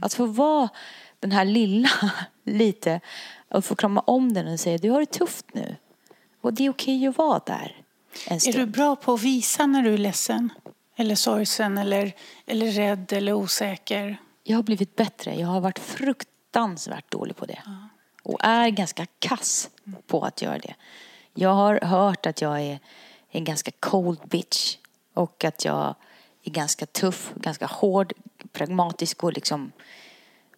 Att få vara den här lilla *laughs* lite och få krama om den och säga du har det tufft nu. Och det är okej att vara där en Är stund. du bra på att visa när du är ledsen? Eller sorgsen eller, eller rädd eller osäker? Jag har blivit bättre. Jag har varit fruktansvärt dålig på det. Och är ganska kass på att göra det. Jag har hört att jag är en ganska cold bitch. Och att jag är ganska tuff, ganska hård, pragmatisk och liksom...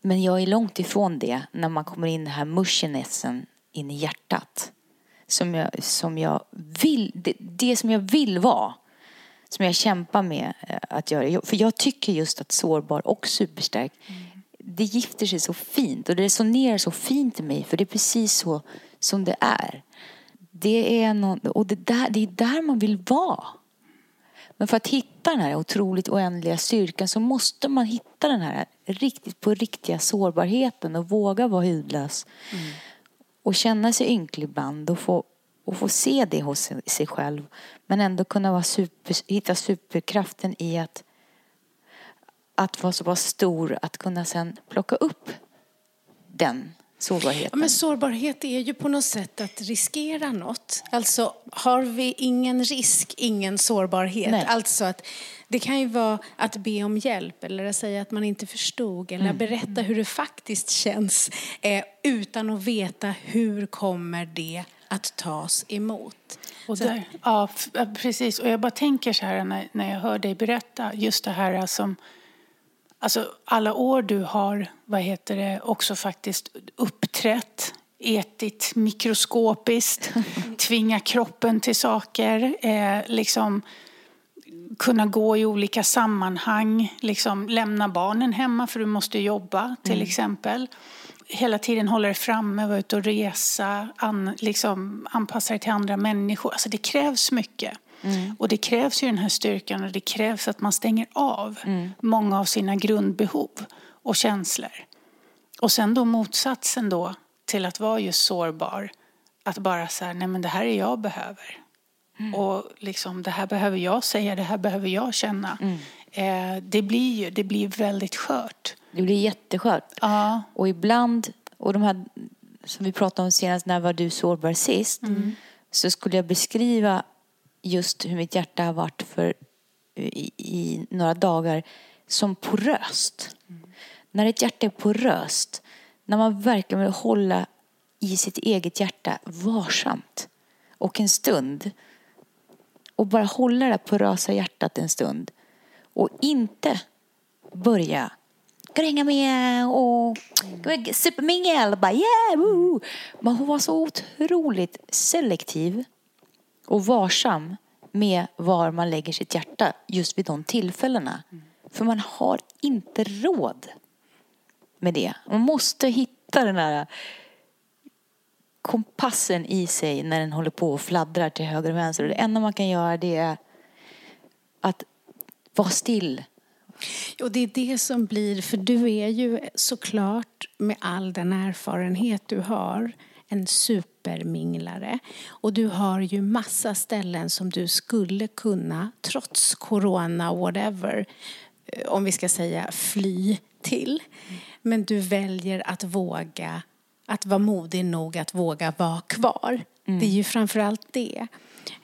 Men jag är långt ifrån det när man kommer in den här mushinessen in i hjärtat. Som jag, som jag vill, det, det som jag vill vara som jag kämpar med eh, att göra. För jag tycker just att sårbar och superstark, det gifter sig så fint och det resonerar så fint i mig för det är precis så som det är. Det är, någon, och det, där, det är där man vill vara. Men för att hitta den här otroligt oändliga styrkan så måste man hitta den här riktigt på riktiga sårbarheten och våga vara hudlös. Och känna sig ynklig ibland och få, och få se det hos sig- själv. Men ändå kunna vara super, hitta superkraften i att, att vara så pass stor att kunna sen plocka upp den Ja, sårbarheten. men sårbarhet är ju på något sätt att riskera något. Alltså, har vi ingen risk, ingen sårbarhet. Nej. Alltså att det kan ju vara att be om hjälp eller att säga att man inte förstod eller Mm. berätta hur det faktiskt känns eh, utan att veta hur kommer det att tas emot. Och där, ja, precis. Och jag bara tänker så här när, när jag hör dig berätta, just det här som Alltså alla år du har, vad heter det, också faktiskt uppträtt etiskt, mikroskopiskt, *laughs* tvinga kroppen till saker, eh, liksom kunna gå i olika sammanhang, liksom lämna barnen hemma för du måste jobba till exempel. Hela tiden hålla dig framme, vara ute och resa, an, liksom, anpassa dig till andra människor. Alltså det krävs mycket. Och det krävs ju den här styrkan och det krävs att man stänger av många av sina grundbehov och känslor. Och sen då motsatsen då till att vara just sårbar. Att bara säga, nej men det här är jag behöver. Och liksom, det här behöver jag säga, det här behöver jag känna. Eh, det blir ju det blir väldigt skört. Det blir jätteskört. Ja. Och ibland, och de här som vi pratade om senast, när var du sårbar sist? Så skulle jag beskriva just hur mitt hjärta har varit för i, i några dagar som poröst. När ett hjärta är poröst, när man verkligen vill hålla i sitt eget hjärta varsamt och en stund och bara hålla det på rasa hjärtat en stund och inte börja Ska du hänga med och supermingel? Bara, yeah, woo. Men hon var så otroligt selektiv och varsam med var man lägger sitt hjärta just vid de tillfällena. För man har inte råd med det. Man måste hitta den här kompassen i sig när den håller på och fladdrar till höger och vänster. Och det enda man kan göra det är att vara still. Och det är det som blir, för du är ju såklart med all den erfarenhet du har en superminglare. Och du har ju massa ställen som du skulle kunna, trots corona whatever, eh, om vi ska säga fly till. Men du väljer att våga, att vara modig nog att våga vara kvar. Mm. Det är ju framförallt det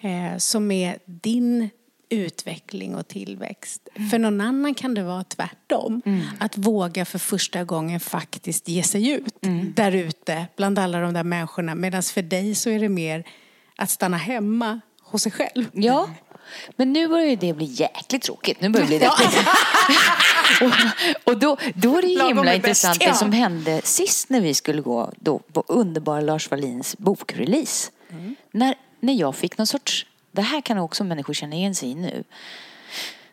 eh, som är din utveckling och tillväxt. Mm. För någon annan kan det vara tvärtom. Mm. Att våga för första gången faktiskt ge sig ut mm. där ute bland alla de där människorna. Medan för dig så är det mer att stanna hemma hos sig själv. Ja, men nu börjar ju det bli jäkligt tråkigt. Nu börjar det bli *laughs* och, och då, då är det ju himla intressant bäst, ja. det som hände sist när vi skulle gå då på underbara Lars Wallins bokrelease. Mm. När, när jag fick någon sorts det här kan också människor känna igen sig i nu.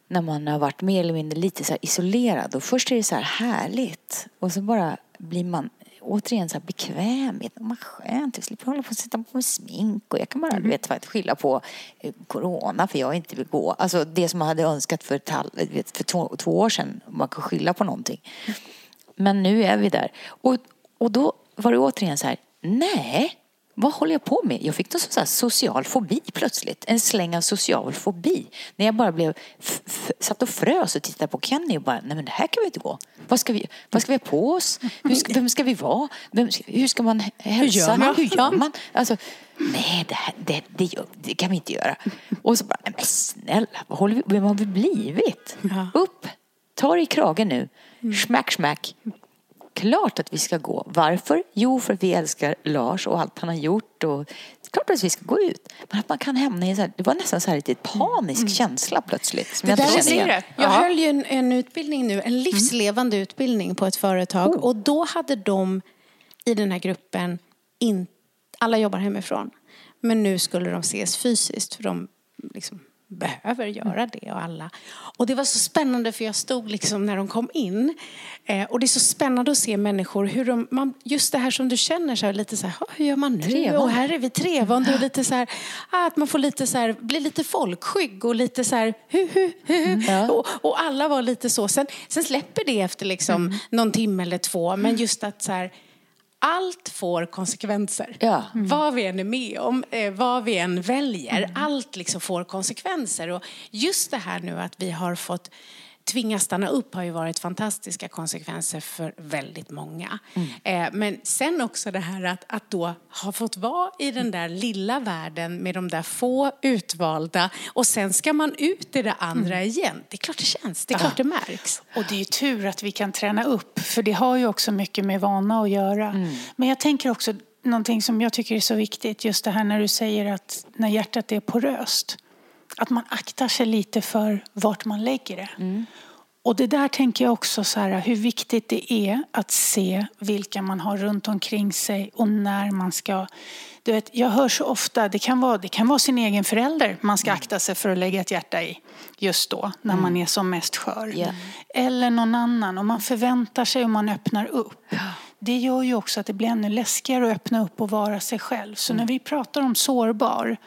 När man har varit mer eller mindre lite så isolerad. Och först är det så här härligt. Och så bara blir man återigen så här bekväm. Man skönt, jag slipper hålla på och sätta på mig smink. Och jag kan bara mm. vet, skylla på eh, corona för jag inte vill gå. Alltså det som man hade önskat för, vet, för två, två år sedan. Man kan skylla på någonting. Men nu är vi där. Och, och då var det återigen så här, nej, vad håller jag på med? Jag fick någon sån social fobi plötsligt. En släng av social fobi. När jag bara blev, satt och frös och tittade på Kenny och bara, nej men det här kan vi inte gå. Vad ska vi, vad ska vi ha på oss? Ska, vem ska vi vara? Vem, hur ska man hälsa? Hur gör man? Hur gör man? Alltså, nej det, här, det, det, det, kan vi inte göra. Och så bara, nej men snälla, vad håller vi, vem har vi blivit? Upp, ta dig i kragen nu. Smack, smack klart att vi ska gå. Varför? Jo, för att vi älskar Lars och allt han har gjort. Och det är klart att vi ska gå ut. Men att man kan hamna i så här, det var nästan så här lite panisk mm. känsla plötsligt. Som det jag inte känner igen. Jag höll ju en, en, utbildning nu, en livslevande mm. utbildning på ett företag. Oh. Och då hade de i den här gruppen, in, alla jobbar hemifrån. Men nu skulle de ses fysiskt för de liksom behöver göra det och alla. Och det var så spännande för jag stod liksom när de kom in. Eh, och det är så spännande att se människor, hur de, man, just det här som du känner så här, lite så här, hur gör man nu? Trevande. Och här är vi trevande och lite så här, att man får lite så här, blir lite folkskygg och lite så här, hu, hu, hu. Mm, ja. och, och, alla var lite så. Sen, sen släpper det efter liksom mm. någon timme eller två, men just att så här, allt får konsekvenser. Ja. Mm. Vad vi än är med om, eh, vad vi än väljer, mm. allt liksom får konsekvenser. Och just det här nu att vi har fått tvingas stanna upp har ju varit fantastiska konsekvenser för väldigt många. Mm. Eh, men sen också det här att, att då ha fått vara i den där lilla världen med de där få utvalda och sen ska man ut i det andra mm. igen. Det är klart det känns, det är klart det märks. Och det är ju tur att vi kan träna upp för det har ju också mycket med vana att göra. Mm. Men jag tänker också någonting som jag tycker är så viktigt, just det här när du säger att när hjärtat är poröst att man aktar sig lite för vart man lägger det. Mm. Och det där tänker jag också så här, hur viktigt det är att se vilka man har runt omkring sig och när man ska... Du vet, jag hör så ofta, det kan, vara, det kan vara sin egen förälder man ska akta sig för att lägga ett hjärta i just då, när mm. man är som mest skör. Yeah. Eller någon annan, och man förväntar sig och man öppnar upp. Det gör ju också att det blir ännu läskigare att öppna upp och vara sig själv. Så mm. när vi pratar om sårbar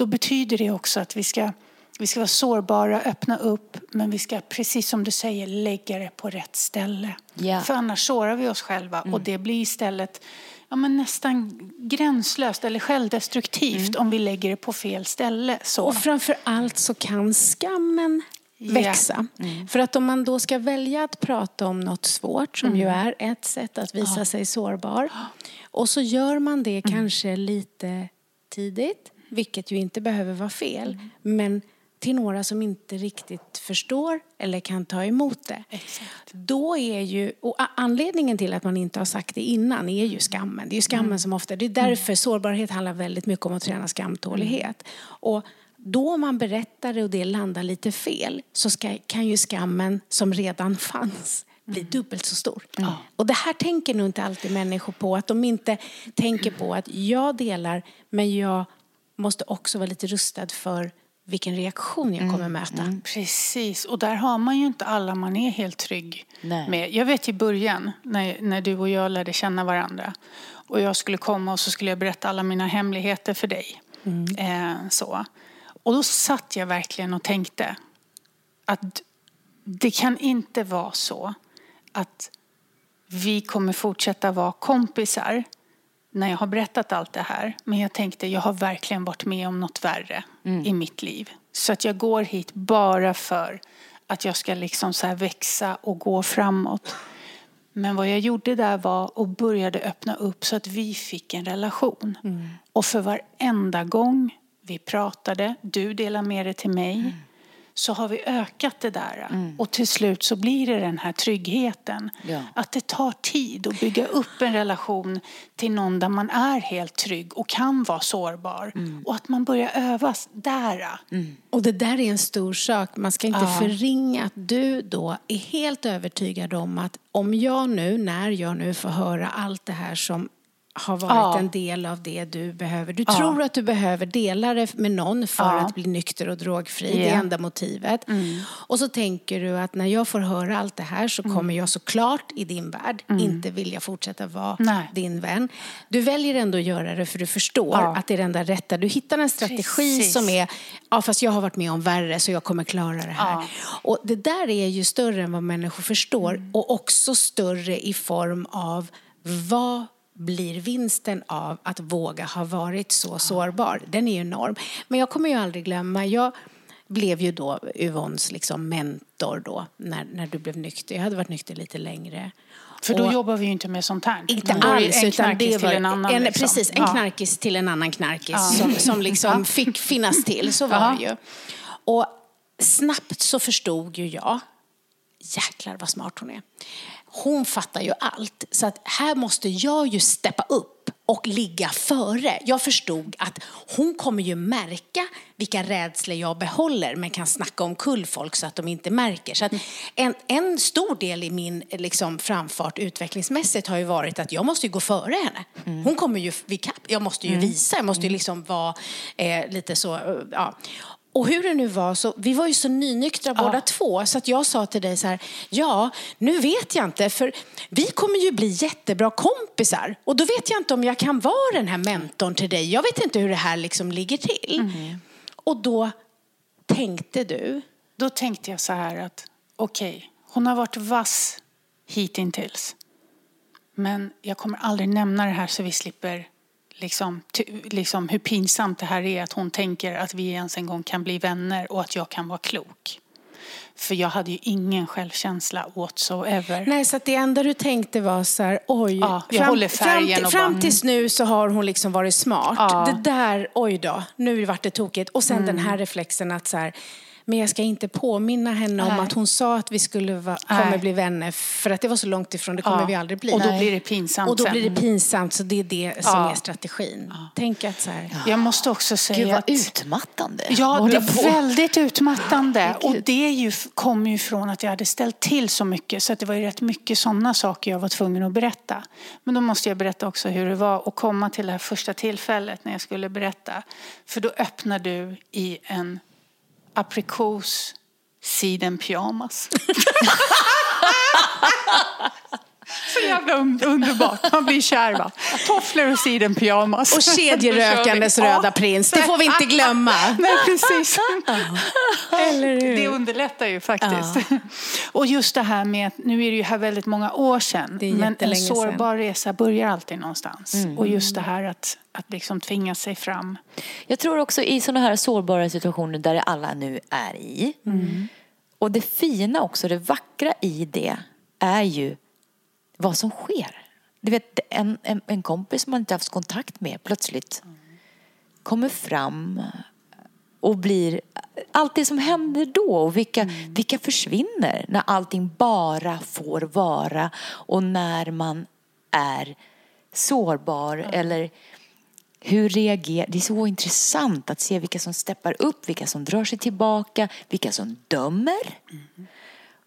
då betyder det också att vi ska, vi ska vara sårbara, öppna upp, men vi ska, precis som du säger, lägga det på rätt ställe. Yeah. För annars sårar vi oss själva mm. och det blir istället ja, men nästan gränslöst eller självdestruktivt mm. om vi lägger det på fel ställe. Så. Och framför allt så kan skammen växa. Yeah. Mm. För att om man då ska välja att prata om något svårt, som mm. ju är ett sätt att visa ja. sig sårbar, *gasps* och så gör man det mm. kanske lite tidigt, vilket ju inte behöver vara fel. Mm. Men till några som inte riktigt förstår eller kan ta emot det. Då är ju, och anledningen till att man inte har sagt det innan är ju skammen. Det är skammen Mm. som ofta, det är därför sårbarhet handlar väldigt mycket om att träna skamtålighet. Och då man berättar det och det landar lite fel så ska, kan ju skammen som redan fanns bli dubbelt så stor. Och det här tänker nog inte alltid människor på. Att de inte tänker på att jag delar men jag måste också vara lite rustad för vilken reaktion jag kommer möta. Precis, och där har man ju inte alla man är helt trygg Nej. med. Jag vet i början när, när du och jag lärde känna varandra och jag skulle komma och så skulle jag berätta alla mina hemligheter för dig. Eh, så. Och då satt jag verkligen och tänkte att det kan inte vara så att vi kommer fortsätta vara kompisar när jag har berättat allt det här. Men jag tänkte, jag har verkligen varit med om något värre i mitt liv. Så att jag går hit bara för att jag ska liksom så här växa och gå framåt. Men vad jag gjorde där var att började öppna upp så att vi fick en relation. Och för varenda gång vi pratade, du delade med dig till mig, så har vi ökat det där. Och till slut så blir det den här tryggheten. Ja. Att det tar tid att bygga upp en relation till någon där man är helt trygg och kan vara sårbar. Och att man börjar övas där. Och det där är en stor sak. Man ska inte Ja. förringa att du då är helt övertygad om att om jag nu, när jag nu får höra allt det här som har varit Ja. en del av det du behöver. Du tror att du behöver dela det med någon för Ja. att bli nykter och drogfri. Det Ja. är enda motivet. Och så tänker du att när jag får höra allt det här så kommer jag såklart i din värld inte vilja fortsätta vara Nej. din vän. Du väljer ändå att göra det för du förstår Ja. att det är det enda rätta. Du hittar en strategi Precis. som är, ja fast jag har varit med om värre så jag kommer klara det här. Ja. Och det där är ju större än vad människor förstår och också större i form av vad blir vinsten av att våga ha varit så sårbar? Den är enorm. Men jag kommer ju aldrig glömma, jag blev ju då Yvonnes liksom mentor då när, när du blev nykter. Jag hade varit nykter lite längre. För då Och- jobbar vi ju inte med sånt här. inte Då alls, en knarkis till en annan. en, liksom. precis, en Ja. knarkis till en annan knarkis som, som liksom fick finnas till. Så var Ja. det ju. Och snabbt så förstod ju jag, jäklar vad smart hon är. Hon fattar ju allt. Så att här måste jag ju steppa upp och ligga före. Jag förstod att hon kommer ju märka vilka rädslor jag behåller men kan snacka om kull folk så att de inte märker. Så en, en stor del i min liksom, framfart utvecklingsmässigt har ju varit att jag måste ju gå före henne. Hon kommer ju vid kapp. Jag måste ju visa, jag måste ju liksom vara eh, lite så, eh, ja. Och hur det nu var, så, vi var ju så nynyktra båda två så att jag sa till dig så här, ja, nu vet jag inte för vi kommer ju bli jättebra kompisar och då vet jag inte om jag kan vara den här mentorn till dig. Jag vet inte hur det här liksom ligger till. Och då tänkte du, Då tänkte jag så här att okej, hon har varit vass hittills. Men jag kommer aldrig nämna det här så vi slipper liksom, liksom hur pinsamt det här är att hon tänker att vi ens en gång kan bli vänner och att jag kan vara klok. För jag hade ju ingen självkänsla whatsoever. nej så att det enda du tänkte var så här, oj, Ja, jag håller färgen fram, och fram bara- tills nu så har hon liksom varit smart. Ja. Mm. Det där, oj då, nu vart det tokigt. Och sen den här reflexen att så här, men jag ska inte påminna henne om Nej. att hon sa att vi skulle va, kommer bli vänner för att det var så långt ifrån, det kommer Ja. vi aldrig bli. Och då Nej. blir det pinsamt Och då sen. blir det pinsamt, så det är det som Ja. är strategin. Tänk att så här, Jag måste också säga Gud vad att... utmattande. Ja, det är väldigt utmattande. Och det är ju, kom ju från att jag hade ställt till så mycket. Så att det var ju rätt mycket sådana saker jag var tvungen att berätta. Men då måste jag berätta också hur det var att komma till det här första tillfället när jag skulle berätta. För då öppnar du i en aprikos sidenpyjamas. *laughs* Så jävla un- underbart. Man blir kär va. Tofflor och sidenpyjamas. och kedjerökandes röda prins, det får vi inte glömma. Nej, precis. *laughs* *laughs* Det underlättar ju faktiskt. *laughs* Och just det här med att nu är det ju här väldigt många år sedan. Men en sårbar resa börjar alltid någonstans. Och just det här att, att liksom tvinga sig fram. Jag tror också i sådana här sårbara situationer där alla nu är i. Och det fina också, det vackra i det är ju vad som sker. Du vet, en, en, en kompis som man inte haft kontakt med plötsligt kommer fram och blir allt det som händer då och vilka, Mm. vilka försvinner när allting bara får vara och när man är sårbar eller hur reagerar... Det är så intressant att se vilka som steppar upp, vilka som drar sig tillbaka, vilka som dömer. Mm.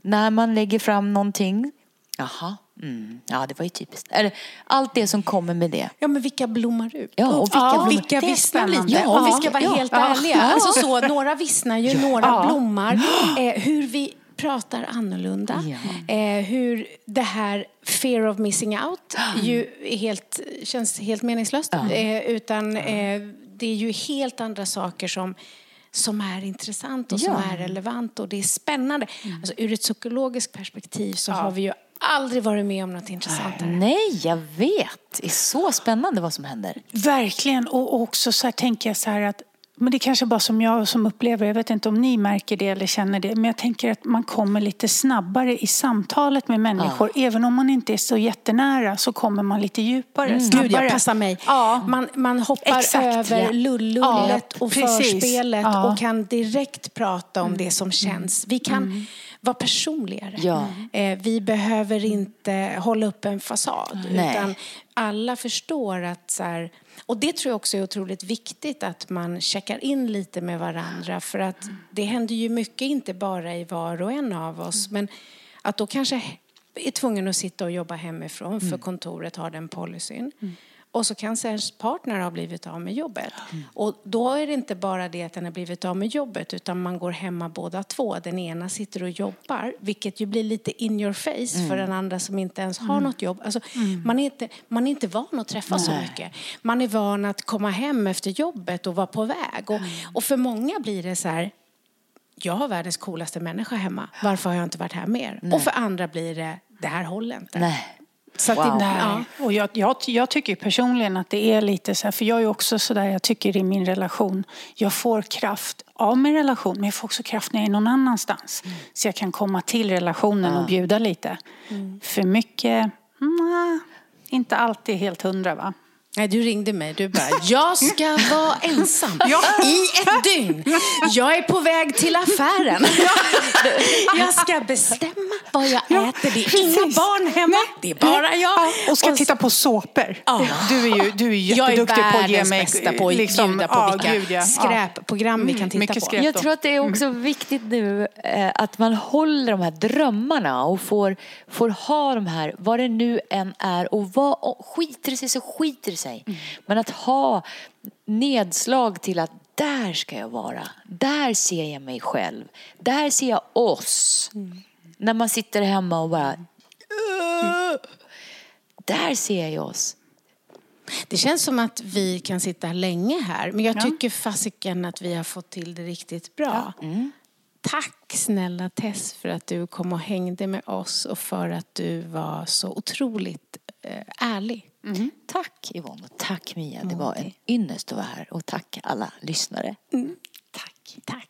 När man lägger fram någonting. Jaha, mm, ja det var ju typiskt. Eller, allt det som kommer med det. Ja, men vilka blommar ut? Ja, och vilka blommar- vilka vissnar lite? Ja, Om vi ska vara ja, helt ja. ärliga. Alltså så, några vissnar ju, några Ja. blommar. Eh, hur vi pratar annorlunda. Eh, hur det här fear of missing out ju är helt, känns helt meningslöst. Eh, utan eh, det är ju helt andra saker som som är intressant och som Ja. är relevant och det är spännande. Alltså, ur ett psykologiskt perspektiv så har vi ju aldrig varit med om något intressantare. Nej, jag vet. Det är så spännande vad som händer. Verkligen. Och också så här tänker jag så här att men det är kanske bara som jag som upplever, jag vet inte om ni märker det eller känner det, men jag tänker att man kommer lite snabbare i samtalet med människor. Även om man inte är så jättenära så kommer man lite djupare, Gud, snabbare. jag passar mig. Ja. Man, man hoppar Exakt, över ja. lullullet Ja, och precis. förspelet Ja. Mm. och kan direkt prata om det som känns. Vi kan vara personligare. Ja. Eh, vi behöver inte hålla upp en fasad. Nej. Utan alla förstår att så här, och det tror jag också är otroligt viktigt att man checkar in lite med varandra för att det händer ju mycket inte bara i var och en av oss men att då kanske är tvungen att sitta och jobba hemifrån för kontoret har den policyn. Och så kanske ens partner har blivit av med jobbet. Och då är det inte bara det att den har blivit av med jobbet utan man går hemma båda två. Den ena sitter och jobbar vilket ju blir lite in your face för den andra som inte ens har något jobb. Alltså, man, är inte, man är inte van att träffa så mycket. Man är van att komma hem efter jobbet och vara på väg. Och, och för många blir det så här jag har världens coolaste människa hemma. Varför har jag inte varit här mer? Och för andra blir det, det här håller inte. Nej. Så att Wow. det, Nej. Och jag, jag, jag tycker personligen att det är lite så här, för jag är också så där, jag tycker i min relation, jag får kraft av min relation, men jag får också kraft när jag är någon annanstans. Så jag kan komma till relationen och bjuda lite. För mycket, nej, inte alltid helt hundra va? Nej, du ringde mig. Du bara, jag ska vara ensam i ett dygn. Jag är på väg till affären. Jag ska bestämma vad jag äter. Det är inga barn hemma. Det är bara jag. Och ska så- titta på såpor. Ja. Du är ju, du är jag är jätteduktig på att ge mig... bästa på att liksom, bjuda på ja, vilka gud, ja. Skräpprogram vi kan titta på. Jag tror att det är också viktigt nu eh, att man håller de här drömmarna och får, får ha de här, vad det nu än är och vad, och skiter det sig så skiter det sig. Men att ha nedslag till att där ska jag vara, där ser jag mig själv, där ser jag oss. När man sitter hemma och bara, "Ugh." där ser jag oss. Det känns som att vi kan sitta länge här, men jag tycker fasiken att vi har fått till det riktigt bra. Tack snälla Tess för att du kom och hängde med oss och för att du var så otroligt eh, ärlig. Tack Yvonne och tack Mia. Det var en ynnest att vara här och tack alla lyssnare. Tack. Tack.